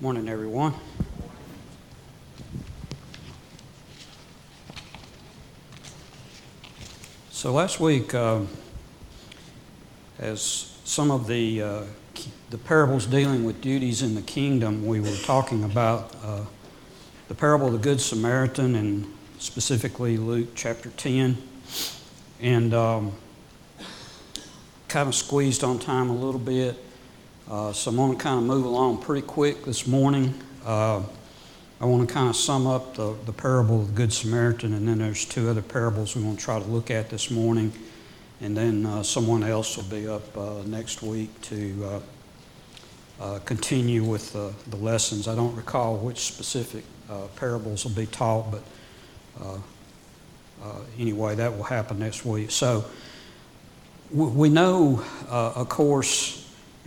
Morning, everyone. So last week, uh, as some of the uh, the parables dealing with duties in the kingdom, we were talking about uh, the parable of the Good Samaritan and specifically Luke chapter 10. And um, kind of squeezed on time a little bit. Uh, so I'm going to kind of move along pretty quick this morning. Uh, I want to kind of sum up the, the parable of the Good Samaritan, and then there's two other parables we want to try to look at this morning. And then uh, someone else will be up uh, next week to uh, uh, continue with the lessons. I don't recall which specific parables will be taught, but anyway, that will happen next week. So we know, of course,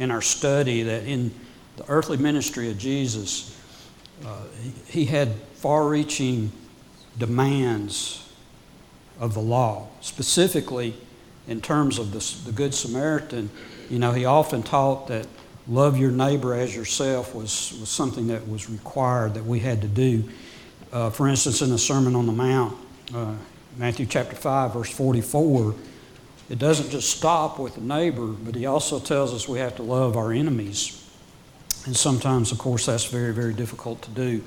in our study that in the earthly ministry of Jesus, uh, he, he had far reaching demands of the law. Specifically, in terms of the, the Good Samaritan, you know, he often taught that love your neighbor as yourself was, was something that was required that we had to do. Uh, for instance, in the Sermon on the Mount, uh, Matthew chapter 5, verse 44, it doesn't just stop with the neighbor, but he also tells us we have to love our enemies. And sometimes, of course, that's very, very difficult to do.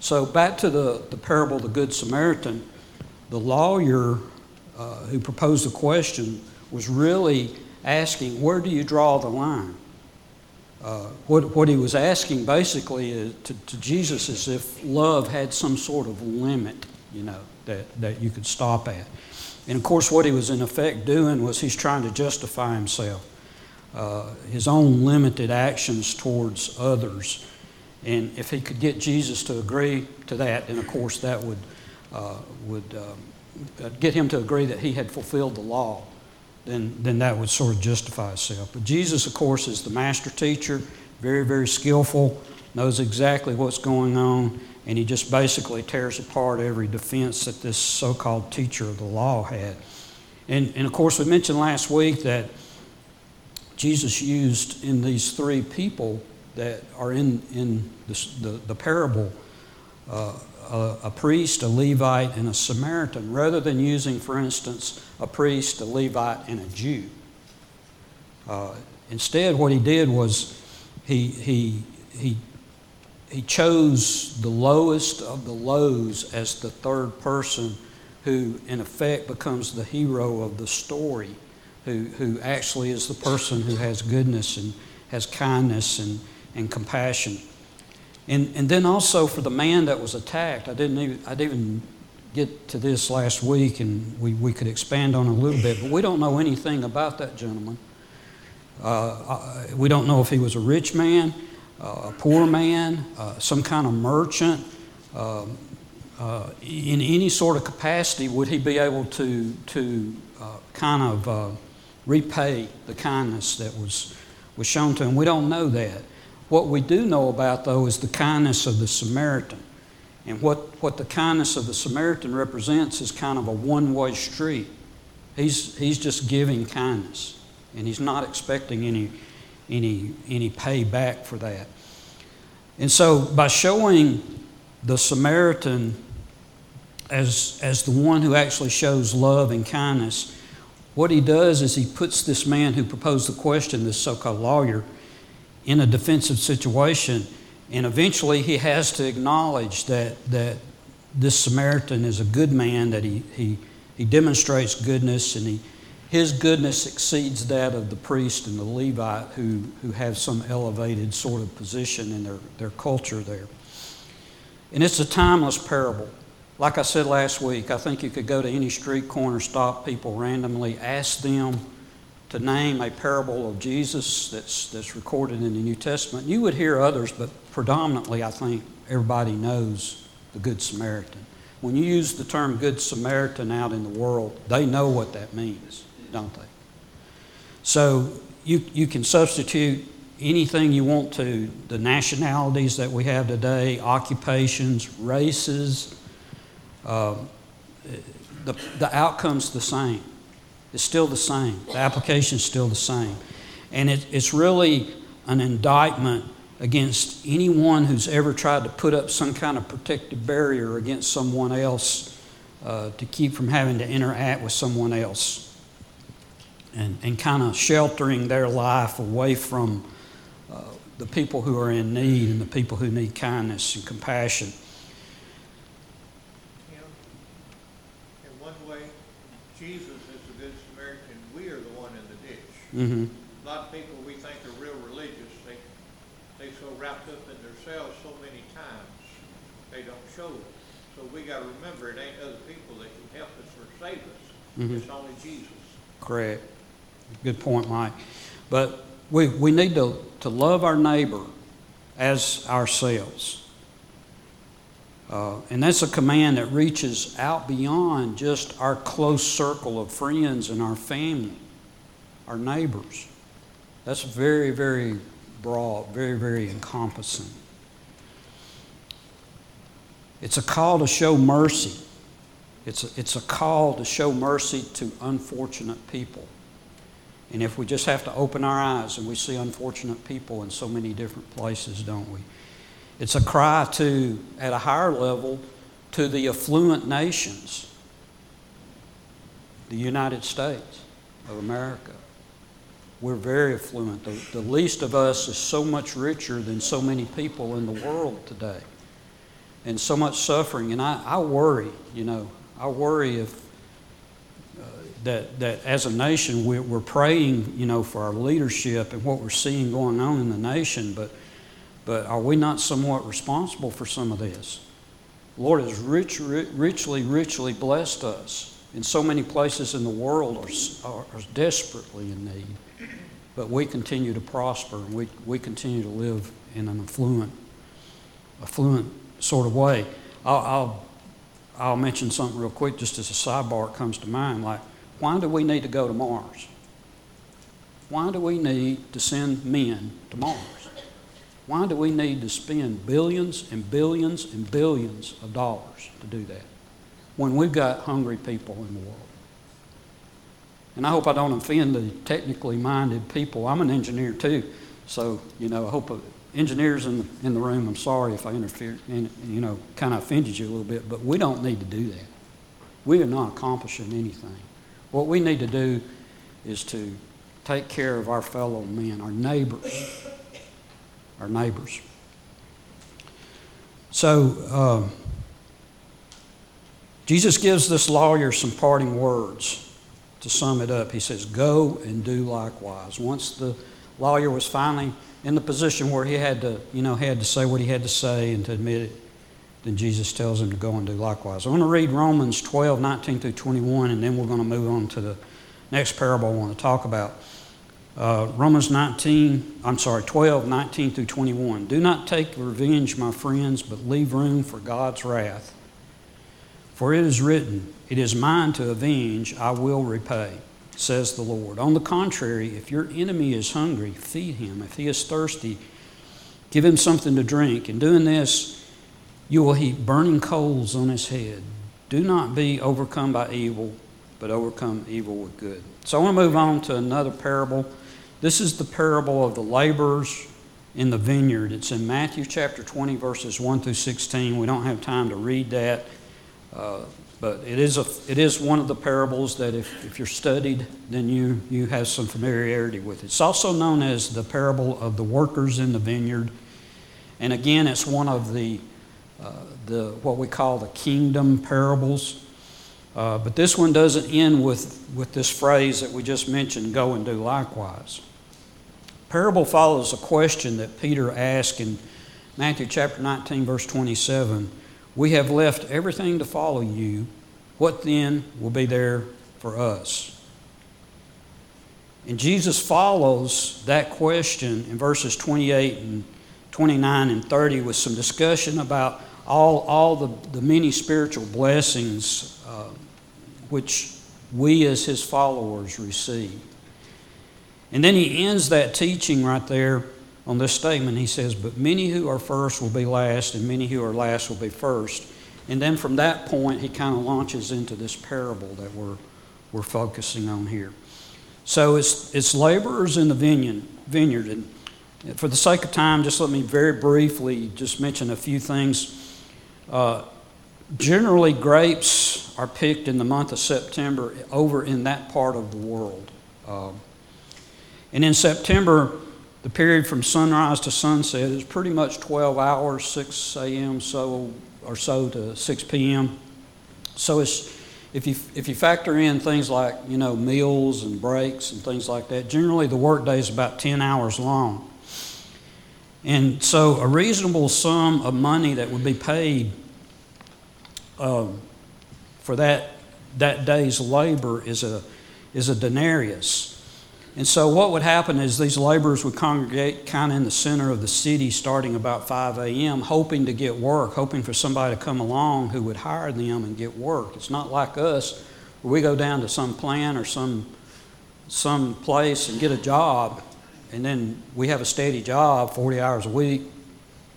So, back to the, the parable of the Good Samaritan, the lawyer uh, who proposed the question was really asking, where do you draw the line? Uh, what, what he was asking basically is, to, to Jesus is if love had some sort of limit, you know, that, that you could stop at. And of course, what he was in effect doing was he's trying to justify himself, uh, his own limited actions towards others. And if he could get Jesus to agree to that, then of course that would, uh, would uh, get him to agree that he had fulfilled the law, then, then that would sort of justify itself. But Jesus, of course, is the master teacher, very, very skillful, knows exactly what's going on, and he just basically tears apart every defense that this so called teacher of the law had. And, and of course, we mentioned last week that Jesus used in these three people that are in, in this, the, the parable uh, a, a, priest, a Levite, and a Samaritan, rather than using, for instance, a priest, a Levite, and a Jew. Uh, instead, what he did was he, he, he he chose the lowest of the lows as the third person who, in effect, becomes the hero of the story, who, who actually is the person who has goodness and has kindness and, and compassion. And, and then also for the man that was attacked, I didn't even, I didn't even get to this last week, and we, we could expand on a little bit, but we don't know anything about that gentleman. Uh we don't know if he was a rich man a poor man, uh, some kind of merchant, um, uh, in any sort of capacity, would he be able to, to uh, kind of repay the kindness that was, was shown to him? We don't know that. What we do know about, though, is the kindness of the Samaritan. And what, what the kindness of the Samaritan represents is kind of a one way street. He's, he's just giving kindness, and he's not expecting any any, any payback for that. And so, by showing the Samaritan as, as the one who actually shows love and kindness, what he does is he puts this man who proposed the question, this so called lawyer, in a defensive situation. And eventually he has to acknowledge that, that this Samaritan is a good man, that he, he, he demonstrates goodness, and he, his goodness exceeds that of the priest and the Levite who, who have some elevated sort of position in their, their culture there. And it's a timeless parable. Like I said last week, I think you could go to any street corner, stop people randomly, ask them to name a parable of Jesus that's, that's recorded in the New Testament. You would hear others, but predominantly, I think everybody knows the Good Samaritan. When you use the term Good Samaritan out in the world, they know what that means don't they? So you, you can substitute anything you want to the nationalities that we have today, occupations, races. Uh, the, the outcome's the same. It's still the same. The application's still the same. And it, it's really an indictment against anyone who's ever tried to put up some kind of protective barrier against someone else uh, to keep from having to interact with someone else and, and kind of sheltering their life away from uh, the people who are in need and the people who need kindness and compassion. In one way, Jesus is the Good Samaritan. We are the one in the ditch. Mm-hmm. A lot of people we think are real religious, they, they so wrapped up in themselves so many times, they don't show it. So we gotta remember, it ain't other people that can help us or save us. Mhm. It's only Jesus. Correct. Good point, Mike. But we, we need to, to love our neighbor as ourselves. Uh, and that's a command that reaches out beyond just our close circle of friends and our family, our neighbors. That's very, very broad, very, very encompassing. It's a call to show mercy. It's a, it's a call to show mercy to unfortunate people. And if we just have to open our eyes and we see unfortunate people in so many different places, don't we? It's a cry to, at a higher level, to the affluent nations, the United States of America. We're very affluent. The, the least of us is so much richer than so many people in the world today. And so much suffering. And I, I worry, you know, I worry if that, that as a nation we're, we're praying, you know, for our leadership and what we're seeing going on in the nation, but, but are we not somewhat responsible for some of this? The Lord has rich, ri- richly, richly blessed us in so many places in the world are, are, are desperately in need. But we continue to prosper and we, we continue to live in an affluent, affluent sort of way. I'll, I'll, I'll mention something real quick just as a sidebar comes to mind. Like, why do we need to go to Mars? Why do we need to send men to Mars? Why do we need to spend billions and billions and billions of dollars to do that when we've got hungry people in the world? And I hope I don't offend the technically minded people. I'm an engineer too, so you know I hope uh, engineers in the, in the room. I'm sorry if I interfered, and you know, kind of offended you a little bit, but we don't need to do that. We are not accomplishing anything. What we need to do is to take care of our fellow men, our neighbors, our neighbors. So. Um, Jesus gives this lawyer some parting words to sum it up, he says, Go and do likewise. Once the lawyer was finally in the position where he had to, you know, had to say what he had to say and to admit it, then Jesus tells him to go and do likewise. I want to read Romans 12, 19 through 21, and then we're going to move on to the next parable I want to talk about. Uh, Romans 19, I'm sorry, 12, 19 through 21. Do not take revenge, my friends, but leave room for God's wrath. For it is written, It is mine to avenge, I will repay, says the Lord. On the contrary, if your enemy is hungry, feed him. If he is thirsty, give him something to drink. In doing this, you will heap burning coals on his head. Do not be overcome by evil, but overcome evil with good. So I want to move on to another parable. This is the parable of the laborers in the vineyard. It's in Matthew chapter 20, verses 1 through 16. We don't have time to read that. Uh, but it is, a, it is one of the parables that if, if you're studied, then you, you have some familiarity with. It's also known as the parable of the workers in the vineyard. And again, it's one of the, the what we call the kingdom parables. Uh, but this one doesn't end with, with this phrase that we just mentioned go and do likewise. Parable follows a question that Peter asked in Matthew chapter 19, verse 27. We have left everything to follow you. What then will be there for us? And Jesus follows that question in verses 28 and 29 and 30 with some discussion about all, all the, the many spiritual blessings uh, which we as his followers receive. And then he ends that teaching right there on this statement. He says, But many who are first will be last, and many who are last will be first. And then from that point, he kind of launches into this parable that we're, we're focusing on here. So it's, it's laborers in the vineyard, vineyard and For the sake of time, just let me very briefly just mention a few things. Uh, generally, grapes are picked in the month of September over in that part of the world. Uh, and in September, the period from sunrise to sunset is pretty much 12 hours, 6 a.m. so or so to 6 p.m. So it's if you, if you factor in things like, you know, meals and breaks and things like that, generally the workday is about 10 hours long. And so a reasonable sum of money that would be paid um, for that, that day's labor is a, is a denarius. And so, what would happen is these laborers would congregate kind of in the center of the city starting about 5 a.m., hoping to get work, hoping for somebody to come along who would hire them and get work. It's not like us where we go down to some plant or some, some place and get a job, and then we have a steady job 40 hours a week,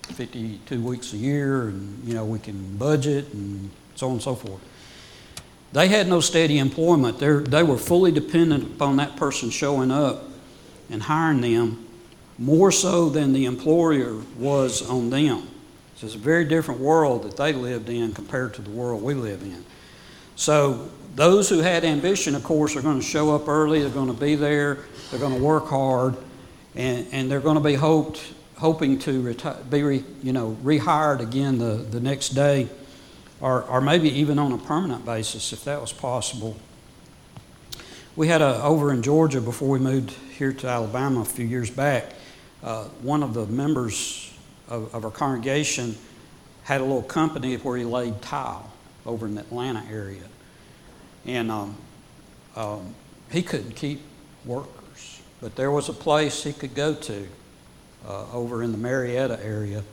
52 weeks a year, and you know, we can budget and so on and so forth. They had no steady employment. They're, they were fully dependent upon that person showing up and hiring them more so than the employer was on them. So it's a very different world that they lived in compared to the world we live in. So those who had ambition, of course, are going to show up early. They're going to be there. They're going to work hard, and, and they're going to be hoped, hoping to be re, you know rehired again the, the next day or, or maybe even on a permanent basis if that was possible. We had a, over in Georgia before we moved here to Alabama a few years back, uh, one of the members of, of our congregation had a little company where he laid tile over in the Atlanta area. And um, um, he couldn't keep workers, but there was a place he could go to uh, over in the Marietta area.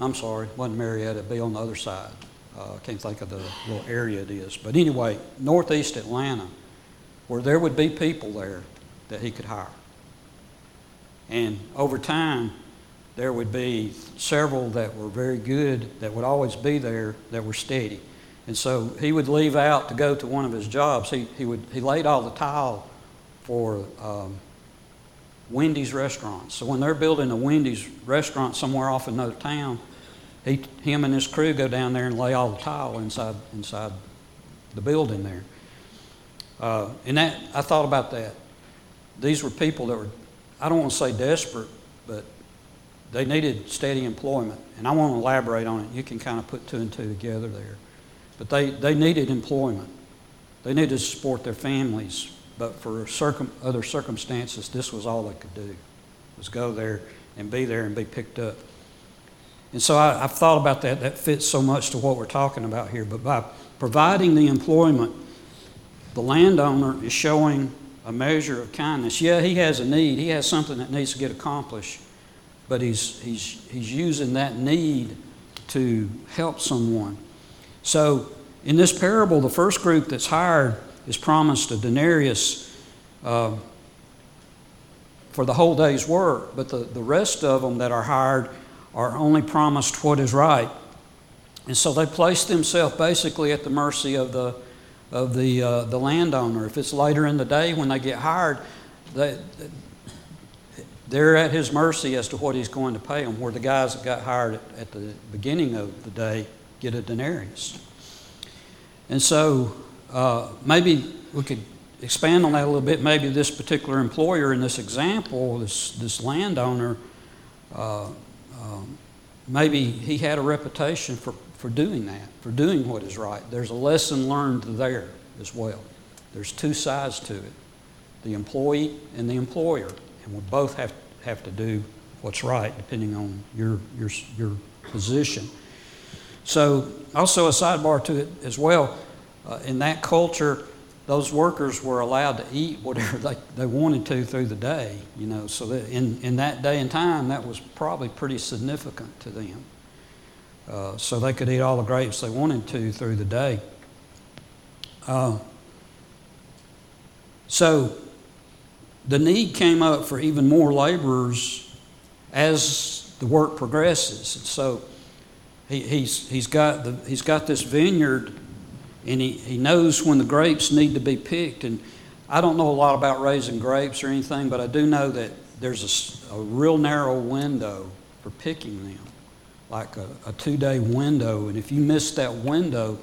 I'm sorry, it wasn't Marietta, it'd be on the other side. Uh, I can't think of the little area it is. But anyway, northeast Atlanta, where there would be people there that he could hire. And over time, there would be several that were very good, that would always be there, that were steady. And so he would leave out to go to one of his jobs. He, he, would, he laid all the tile for um, Wendy's restaurants. So when they're building a Wendy's restaurant somewhere off another town, he, him and his crew go down there and lay all the tile inside, inside the building there. Uh, and that, I thought about that. These were people that were, I don't want to say desperate, but they needed steady employment. And I want to elaborate on it. You can kind of put two and two together there. But they, they needed employment. They needed to support their families. But for circum, other circumstances, this was all they could do, was go there and be there and be picked up. And so I, have thought about that. That fits so much to what we're talking about here. But by providing the employment, the landowner is showing a measure of kindness. Yeah, he has a need, he has something that needs to get accomplished, but he's, he's, he's using that need to help someone. So in this parable, the first group that's hired is promised a denarius uh, for the whole day's work, but the, the rest of them that are hired are only promised what is right. And so they place themselves basically at the mercy of the, of the, uh, the landowner. If it's later in the day when they get hired, they, they're at his mercy as to what he's going to pay them, where the guys that got hired at, at the beginning of the day get a denarius. And so uh, maybe we could expand on that a little bit. Maybe this particular employer in this example, this, this landowner, uh, um, maybe he had a reputation for, for doing that, for doing what is right. There's a lesson learned there as well. There's two sides to it the employee and the employer. And we both have, have to do what's right depending on your, your, your position. So, also a sidebar to it as well. Uh, in that culture, those workers were allowed to eat whatever they, they wanted to through the day, you know. So that in, in that day and time, that was probably pretty significant to them. Uh, so they could eat all the grapes they wanted to through the day. Uh, so the need came up for even more laborers as the work progresses. So he, he's, he's, got the, he's got this vineyard and he, he knows when the grapes need to be picked. And I don't know a lot about raising grapes or anything, but I do know that there's a, a real narrow window for picking them, like a, a two-day window. And if you miss that window,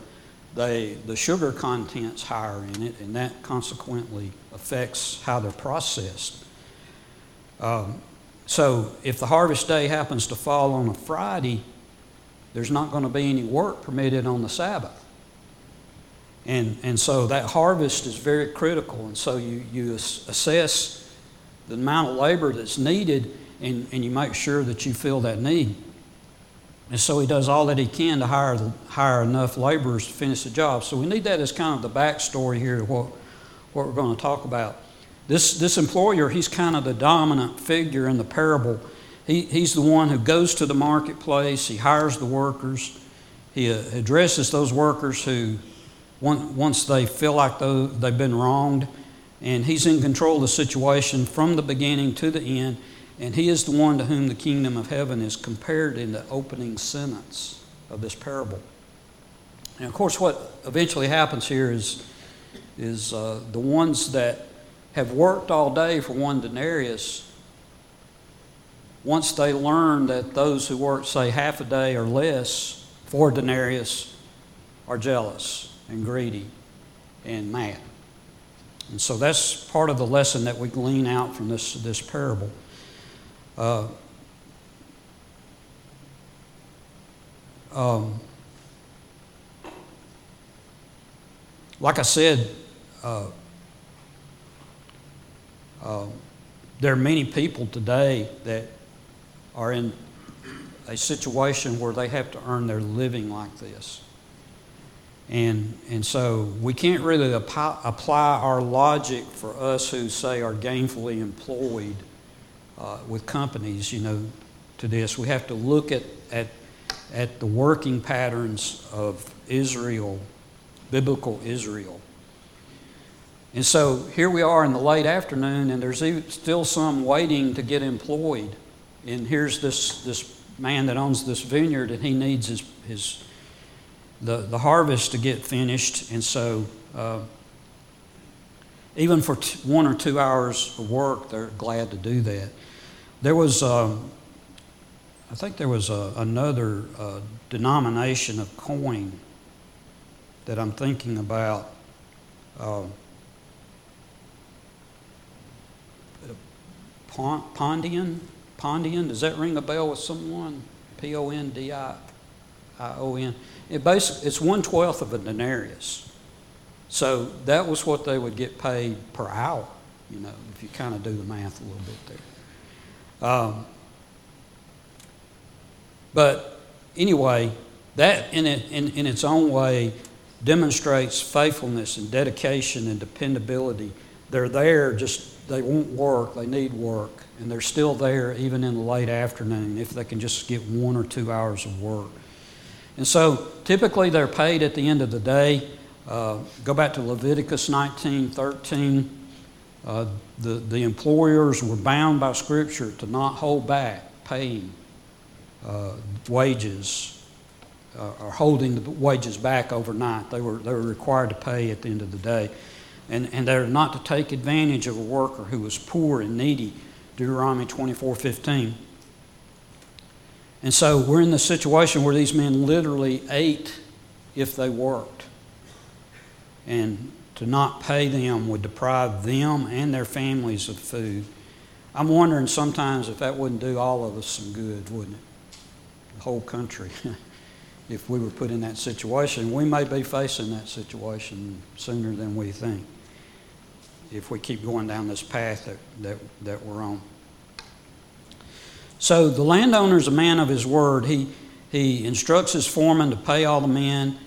they, the sugar content's higher in it, and that consequently affects how they're processed. Um, so if the harvest day happens to fall on a Friday, there's not going to be any work permitted on the Sabbath. And, and so that harvest is very critical. And so you, you assess the amount of labor that's needed and, and you make sure that you fill that need. And so he does all that he can to hire, hire enough laborers to finish the job. So we need that as kind of the backstory here to what, what we're going to talk about. This, this employer, he's kind of the dominant figure in the parable. He, he's the one who goes to the marketplace, he hires the workers, he uh, addresses those workers who, once they feel like they've been wronged, and he's in control of the situation from the beginning to the end, and he is the one to whom the kingdom of heaven is compared in the opening sentence of this parable. And of course, what eventually happens here is, is uh, the ones that have worked all day for one denarius, once they learn that those who work, say, half a day or less for denarius are jealous and greedy and mad. And so that's part of the lesson that we glean out from this, this parable. Uh, um, like I said, uh, uh, there are many people today that are in a situation where they have to earn their living like this. And, and so we can't really apply, apply our logic for us who say are gainfully employed uh, with companies, you know, to this. We have to look at, at, at the working patterns of Israel, biblical Israel. And so here we are in the late afternoon, and there's still some waiting to get employed. And here's this, this man that owns this vineyard, and he needs his, his the, the harvest to get finished. And so, uh, even for t- one or two hours of work, they're glad to do that. There was, um, I think there was a, another uh, denomination of coin that I'm thinking about. Uh, Pondian? Pondian? Does that ring a bell with someone? P O N D I I O N. It basically, it's one twelfth of a denarius. So that was what they would get paid per hour, you know, if you kind of do the math a little bit there. Um, but anyway, that in, it, in, in its own way demonstrates faithfulness and dedication and dependability. They're there just they won't work, they need work, and they're still there even in the late afternoon if they can just get one or two hours of work. And so typically they're paid at the end of the day. Uh, go back to Leviticus 19 13. Uh, the, the employers were bound by Scripture to not hold back paying uh, wages uh, or holding the wages back overnight. They were, they were required to pay at the end of the day and, and they're not to take advantage of a worker who was poor and needy. Deuteronomy 24 15. And so we're in the situation where these men literally ate if they worked. And to not pay them would deprive them and their families of food. I'm wondering sometimes if that wouldn't do all of us some good, wouldn't it? The whole country. if we were put in that situation. We may be facing that situation sooner than we think if we keep going down this path that, that, that we're on. So the landowner is a man of his word. He, he instructs his foreman to pay all the men,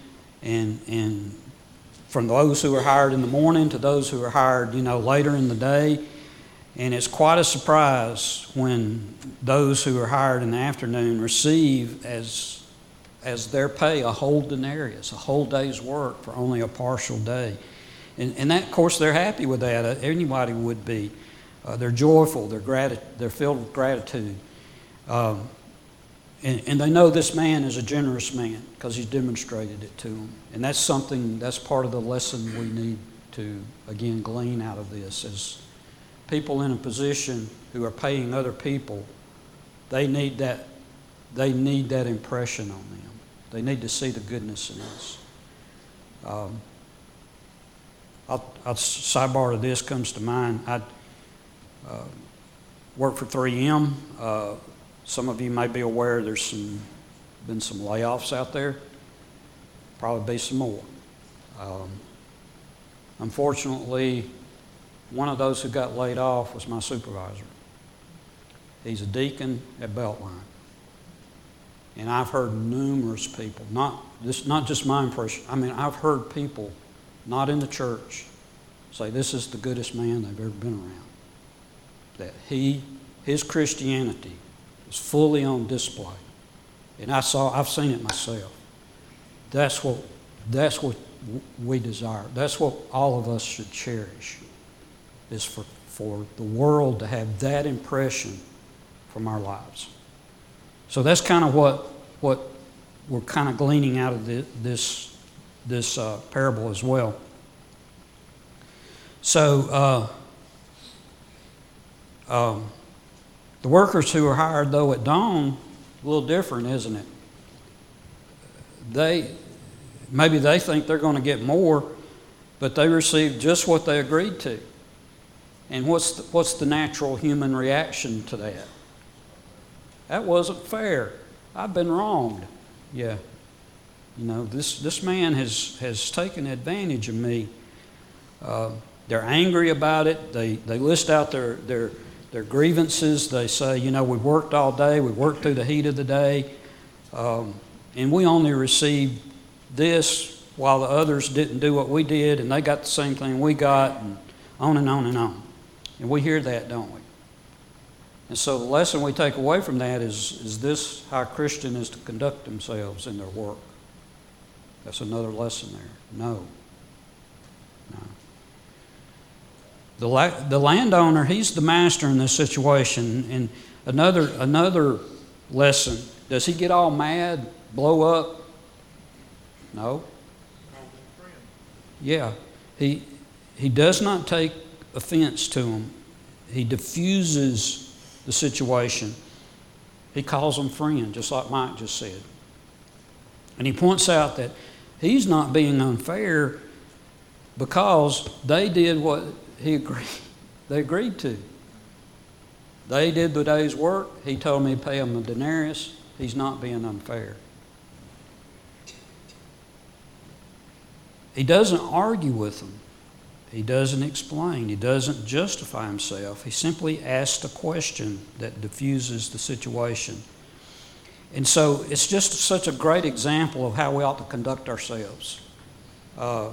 and, and from those who are hired in the morning to those who are hired, you know, later in the day. And it's quite a surprise when those who are hired in the afternoon receive as, as their pay a whole denarius, a whole day's work for only a partial day. And, and that, of course, they're happy with that. Uh, anybody would be. Uh, they're joyful. They're, grati- they're filled with gratitude. Um, and, and, they know this man is a generous man because he's demonstrated it to them. And that's something, that's part of the lesson we need to, again, glean out of this as, people in a position who are paying other people, they need that, they need that impression on them. They need to see the goodness in us. Um, I'll, I'll sidebar to this comes to mind. I uh, work for 3M. Uh, some of you may be aware there's some been some layoffs out there. Probably be some more. Um, unfortunately, one of those who got laid off was my supervisor. He's a deacon at Beltline. And I've heard numerous people, not, this, not just my impression, I mean, I've heard people, not in the church, say this is the goodest man they've ever been around. That he, his Christianity is fully on display. And I saw, I've seen it myself. That's what, that's what we desire. That's what all of us should cherish, is for, for the world to have that impression from our lives. So that's kind of what, what we're kind of gleaning out of the, this, this uh, parable as well. So, uh, um, the workers who are hired, though, at dawn, a little different, isn't it? They, maybe they think they're going to get more, but they receive just what they agreed to. And what's the, what's the natural human reaction to that? That wasn't fair. I've been wronged. Yeah. You know, this, this man has, has taken advantage of me. Uh, they're angry about it. They, they list out their, their, their grievances. They say, you know, we worked all day, we worked through the heat of the day, um, and we only received this while the others didn't do what we did, and they got the same thing we got, and on and on and on. And we hear that, don't we? And so the lesson we take away from that is, is this how Christian is to conduct themselves in their work? That's another lesson there. No. The, la- the landowner, he's the master in this situation. And another, another lesson does he get all mad, blow up? No. Yeah. He, he does not take offense to him, he diffuses the situation. He calls them friend, just like Mike just said. And he points out that he's not being unfair because they did what he agreed, they agreed to. They did the day's work. He told me to pay him a denarius. He's not being unfair. He doesn't argue with them. He doesn't explain. He doesn't justify himself. He simply asks a question that diffuses the situation. And so it's just such a great example of how we ought to conduct ourselves uh,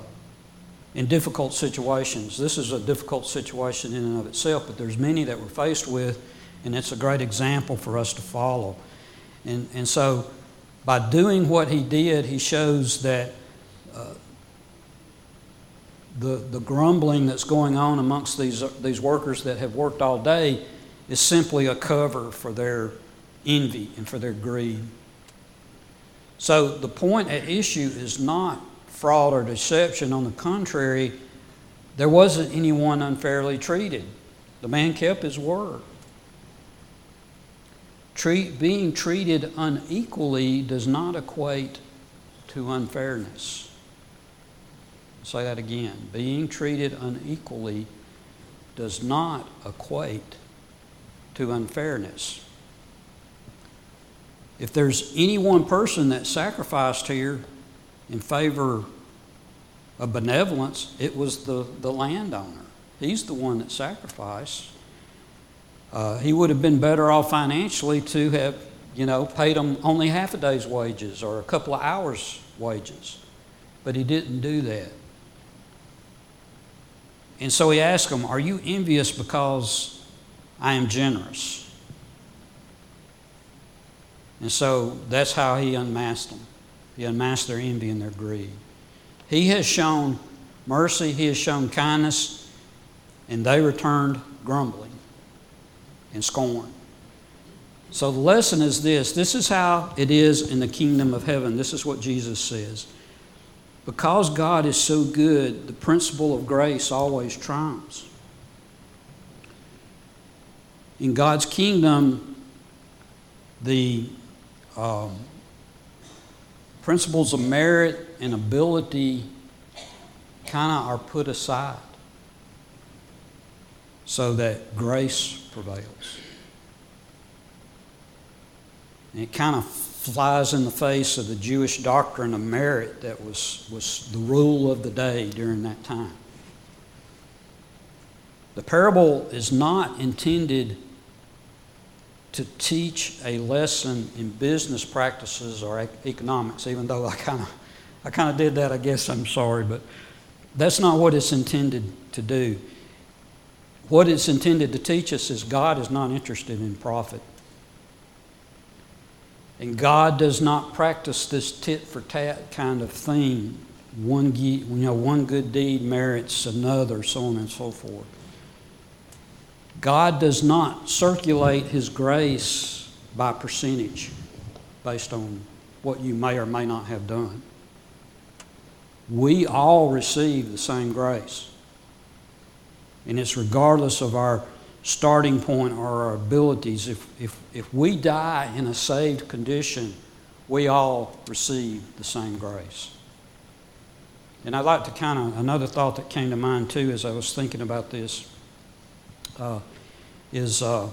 in difficult situations. This is a difficult situation in and of itself, but there's many that we're faced with, and it's a great example for us to follow. And, and so by doing what he did, he shows that uh, the, the grumbling that's going on amongst these, these workers that have worked all day is simply a cover for their envy and for their greed. So the point at issue is not fraud or deception. On the contrary, there wasn't anyone unfairly treated. The man kept his word. Treat, being treated unequally does not equate to unfairness say that again. Being treated unequally does not equate to unfairness. If there's any one person that sacrificed here in favor of benevolence, it was the, the landowner. He's the one that sacrificed. Uh, he would have been better off financially to have, you know, paid them only half a day's wages or a couple of hours' wages. But he didn't do that. And so he asked them, Are you envious because I am generous? And so that's how he unmasked them. He unmasked their envy and their greed. He has shown mercy, he has shown kindness, and they returned grumbling and scorn. So the lesson is this this is how it is in the kingdom of heaven. This is what Jesus says. Because God is so good, the principle of grace always triumphs. in God's kingdom, the um, principles of merit and ability kind of are put aside so that grace prevails. And it kind of flies in the face of the Jewish doctrine of merit that was, was the rule of the day during that time. The parable is not intended to teach a lesson in business practices or economics, even though I kind of I kind of did that, I guess I'm sorry, but that's not what it's intended to do. What it's intended to teach us is God is not interested in profit. And God does not practice this tit for tat kind of thing. One, you know, one good deed merits another, so on and so forth. God does not circulate His grace by percentage based on what you may or may not have done. We all receive the same grace. And it's regardless of our starting point or our abilities. If, if, if we die in a saved condition, we all receive the same grace. And I'd like to kind of, another thought that came to mind too as I was thinking about this uh, is uh,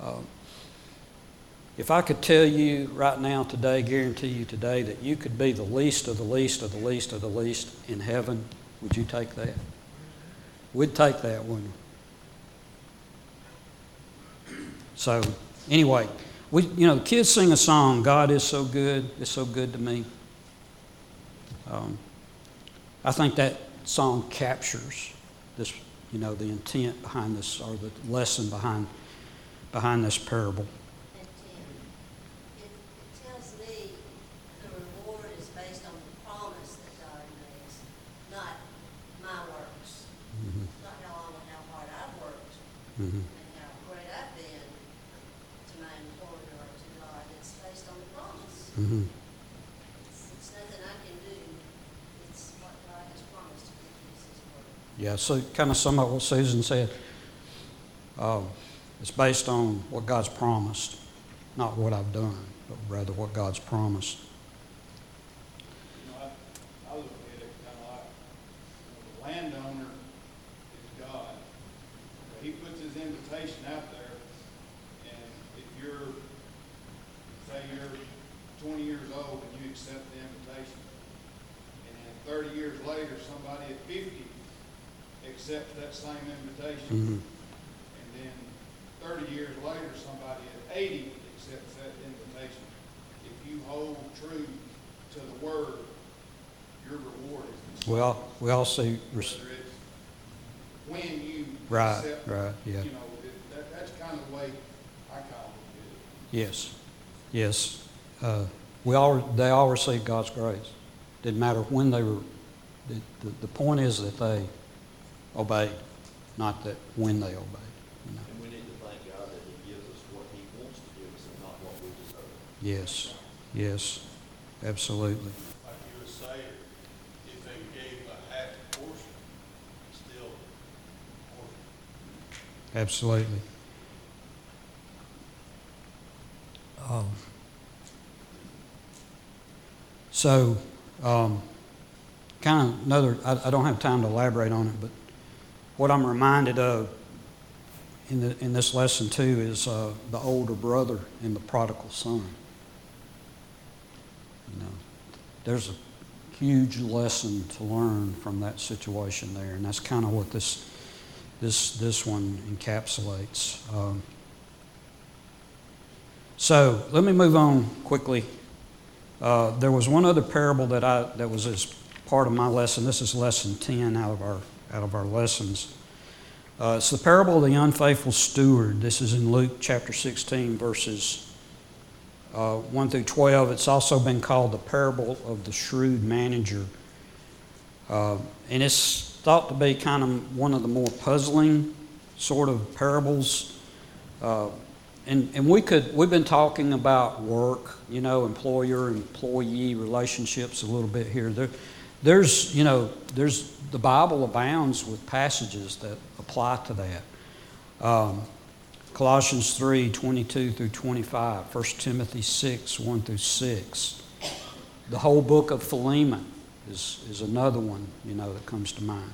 uh, if I could tell you right now, today, guarantee you today, that you could be the least of the least of the least of the least in heaven, would you take that? We'd take that, wouldn't we? So, anyway, we, you know, the kids sing a song, God is so good, it's so good to me. Um, I think that song captures this, you know, the intent behind this, or the lesson behind, behind this parable. mm-hmm. and how great I've been to my employer or to God. It's based on the promise. Mm-hmm. It's, it's nothing I can do. It's what God has promised to His Yeah, so kind of sum up what Susan said. Uh, it's based on what God's promised, not what I've done, but rather what God's promised. accepts that same invitation. Mm-hmm. And then 30 years later, somebody at 80 accepts that invitation. If you hold true to the word, your reward is Well, we all see. Res- when you right, accept, right, yeah. You know, that, that's kind of the way I call it. Yes, yes. Uh, we all, they all received God's grace. Didn't matter when they were. The, the, the point is that they obeyed, not that when they obeyed. You know. And we need to thank God that He gives us what He wants to give us and not what we deserve. Yes, yes, absolutely. Like you were saying, if they gave a half portion, still portion. Absolutely. Um, so, um, kind of another, I, I, don't have time to elaborate on it, but what I'm reminded of in, the, in this lesson too is uh, the older brother and the prodigal son. You know, there's a huge lesson to learn from that situation there, and that's kind of what this this this one encapsulates. Um, so let me move on quickly. Uh, there was one other parable that I that was as part of my lesson. This is lesson ten out of our out of our lessons. Uh, it's the parable of the unfaithful steward. This is in Luke chapter 16, verses uh, 1 through 12. It's also been called the parable of the shrewd manager. Uh, and it's thought to be kind of one of the more puzzling sort of parables. Uh, and, and we could, we've been talking about work, you know, employer employee relationships a little bit here. There, there's, you know, there's the Bible abounds with passages that apply to that. Um, Colossians 3 22 through 25, 1 Timothy 6 1 through 6. The whole book of Philemon is, is another one, you know, that comes to mind.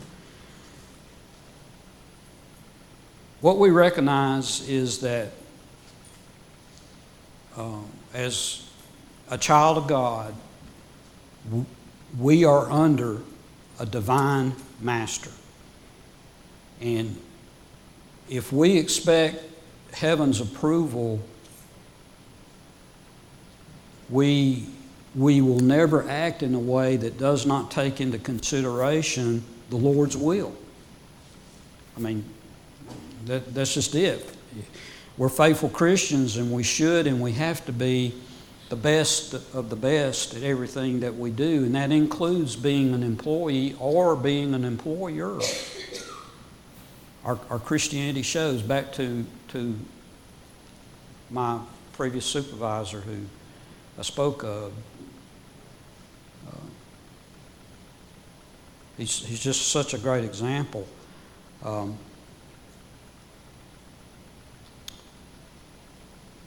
What we recognize is that um, as a child of God, we are under a divine master. And if we expect heaven's approval, we, we will never act in a way that does not take into consideration the Lord's will. I mean, that, that's just it. We're faithful Christians, and we should and we have to be the best of the best at everything that we do, and that includes being an employee or being an employer. Our, our Christianity shows back to, to my previous supervisor who I spoke of. He's, he's just such a great example. Um,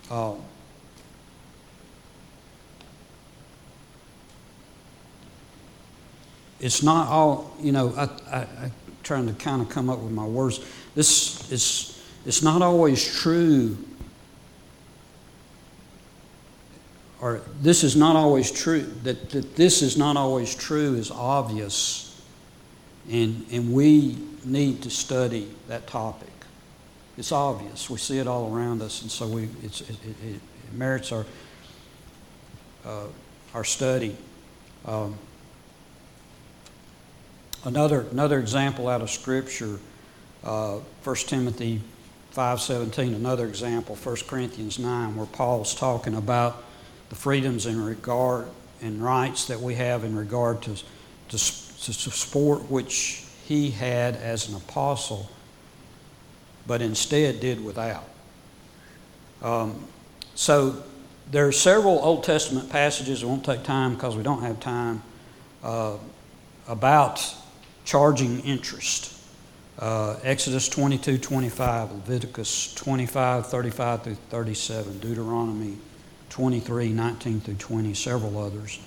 uh, it's not all, you know, I, I, I'm trying to kind of come up with my words. This is, it's not always true, or this is not always true, that, that this is not always true is obvious, and, and we need to study that topic. It's obvious. We see it all around us, and so we, it, it, it merits our, uh, our study. Um, Another, another example out of Scripture, uh, 1 Timothy 5.17, another example, 1 Corinthians 9, where Paul's talking about the freedoms in regard and rights that we have in regard to, to, to support which he had as an apostle, but instead did without. Um, so there are several Old Testament passages, it won't take time because we don't have time, uh, about charging interest. Uh, Exodus 22 25, Leviticus 25 35 through 37, Deuteronomy 23 19 through 20, several others.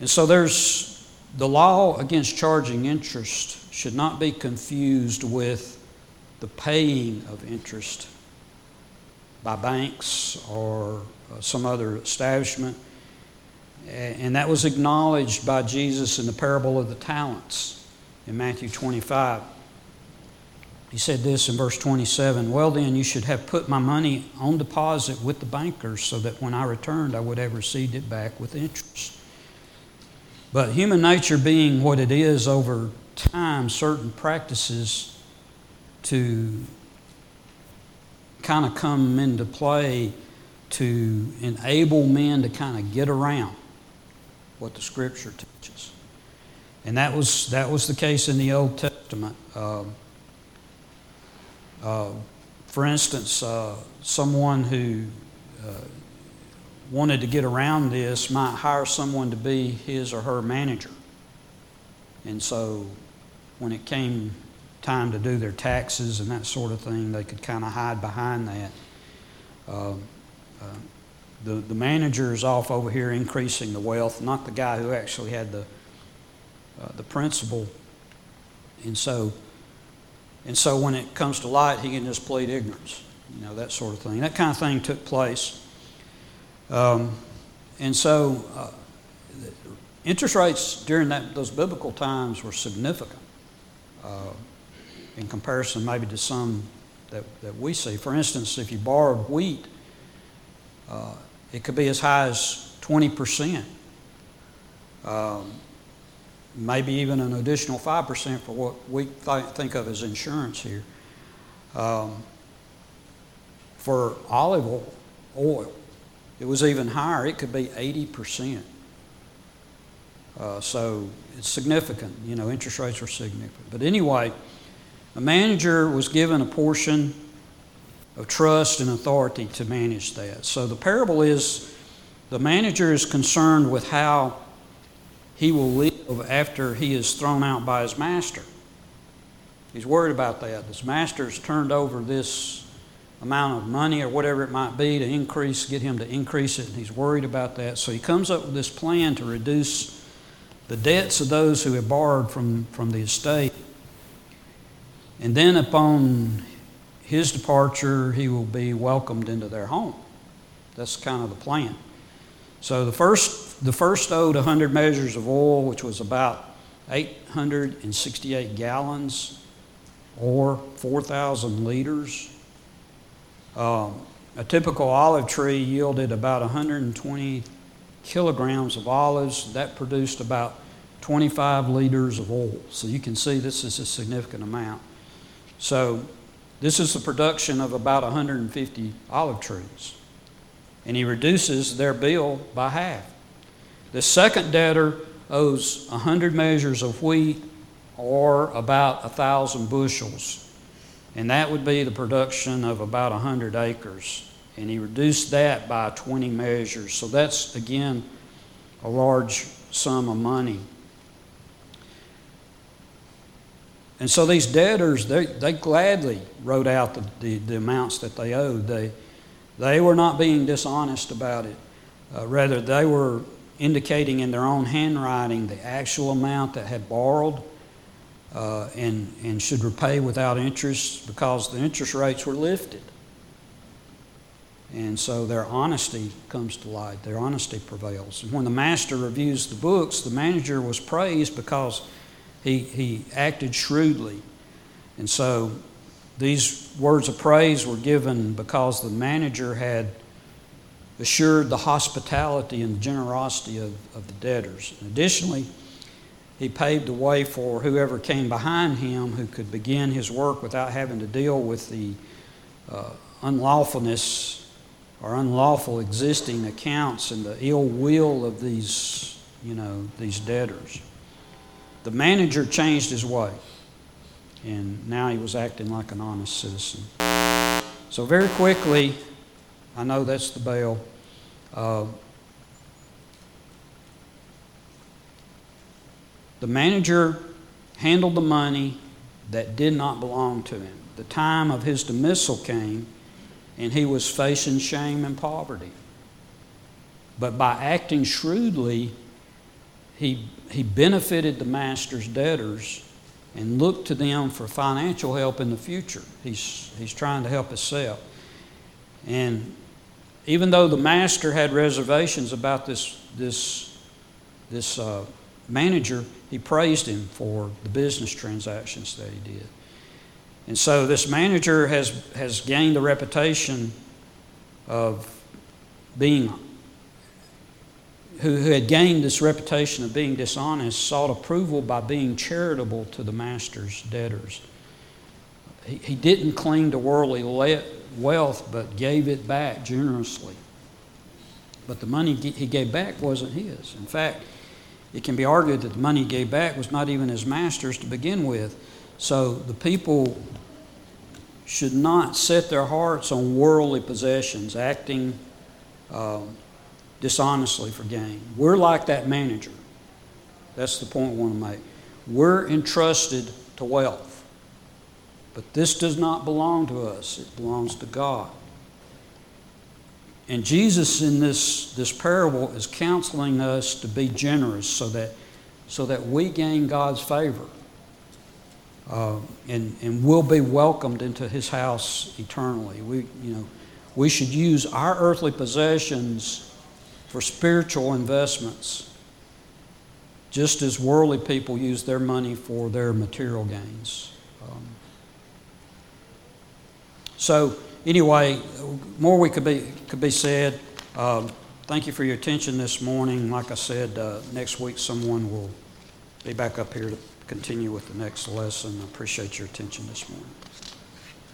And so there's the law against charging interest should not be confused with the paying of interest by banks or uh, some other establishment. And that was acknowledged by Jesus in the parable of the talents in Matthew 25. He said this in verse 27 Well, then, you should have put my money on deposit with the bankers so that when I returned, I would have received it back with interest. But human nature being what it is over time, certain practices to kind of come into play to enable men to kind of get around what the Scripture teaches. And that was, that was the case in the Old Testament. Uh, uh, for instance, uh, someone who uh, wanted to get around this might hire someone to be his or her manager. And so when it came time to do their taxes and that sort of thing, they could kind of hide behind that. Uh, uh, the, the manager is off over here increasing the wealth, not the guy who actually had the, uh, the principal. And so, and so when it comes to light, he can just plead ignorance, you know, that sort of thing. That kind of thing took place. Um, and so, uh, interest rates during that, those biblical times were significant uh, in comparison maybe to some that, that we see. For instance, if you borrowed wheat, uh, it could be as high as 20%, um, maybe even an additional 5% for what we th- think of as insurance here. Um, for olive oil, oil, it was even higher. It could be 80%. Uh, so it's significant. You know, interest rates are significant. But anyway, a manager was given a portion of trust and authority to manage that. So the parable is the manager is concerned with how he will live after he is thrown out by his master. He's worried about that. His master's turned over this amount of money or whatever it might be to increase, get him to increase it, and he's worried about that. So he comes up with this plan to reduce the debts of those who have borrowed from, from the estate. And then upon his departure, he will be welcomed into their home. That's kind of the plan. So the first, the first owed 100 measures of oil, which was about 868 gallons or 4,000 liters. Um, a typical olive tree yielded about 120 kilograms of olives. That produced about 25 liters of oil. So you can see this is a significant amount. So this is the production of about 150 olive trees. And he reduces their bill by half. The second debtor owes 100 measures of wheat or about 1,000 bushels. And that would be the production of about 100 acres. And he reduced that by 20 measures. So that's, again, a large sum of money. And so these debtors, they, they gladly wrote out the, the, the amounts that they owed. They, they were not being dishonest about it. Uh, rather, they were indicating in their own handwriting the actual amount that had borrowed uh, and, and should repay without interest because the interest rates were lifted. And so their honesty comes to light, their honesty prevails. And when the master reviews the books, the manager was praised because he, he acted shrewdly. And so these words of praise were given because the manager had assured the hospitality and generosity of, of the debtors. Additionally, he paved the way for whoever came behind him who could begin his work without having to deal with the uh, unlawfulness or unlawful existing accounts and the ill will of these, you know, these debtors. The manager changed his way, and now he was acting like an honest citizen. So, very quickly, I know that's the bell. Uh, the manager handled the money that did not belong to him. The time of his dismissal came, and he was facing shame and poverty. But by acting shrewdly, he, he benefited the master's debtors and looked to them for financial help in the future. He's, he's trying to help himself. And even though the master had reservations about this, this, this uh, manager, he praised him for the business transactions that he did. And so this manager has, has gained the reputation of being who, who had gained this reputation of being dishonest, sought approval by being charitable to the master's debtors. He, he didn't cling to worldly le- wealth, but gave it back generously. But the money he gave back wasn't his. In fact, it can be argued that the money he gave back was not even his master's to begin with. So the people should not set their hearts on worldly possessions, acting. Um, dishonestly for gain. We're like that manager. That's the point I want to make. We're entrusted to wealth. But this does not belong to us, it belongs to God. And Jesus in this, this parable is counseling us to be generous so that, so that we gain God's favor. Uh, and, and we'll be welcomed into his house eternally. We, you know, we should use our earthly possessions for spiritual investments, just as worldly people use their money for their material gains. Um, so, anyway, more we could be could be said. Um, thank you for your attention this morning. Like I said, uh, next week someone will be back up here to continue with the next lesson. I appreciate your attention this morning.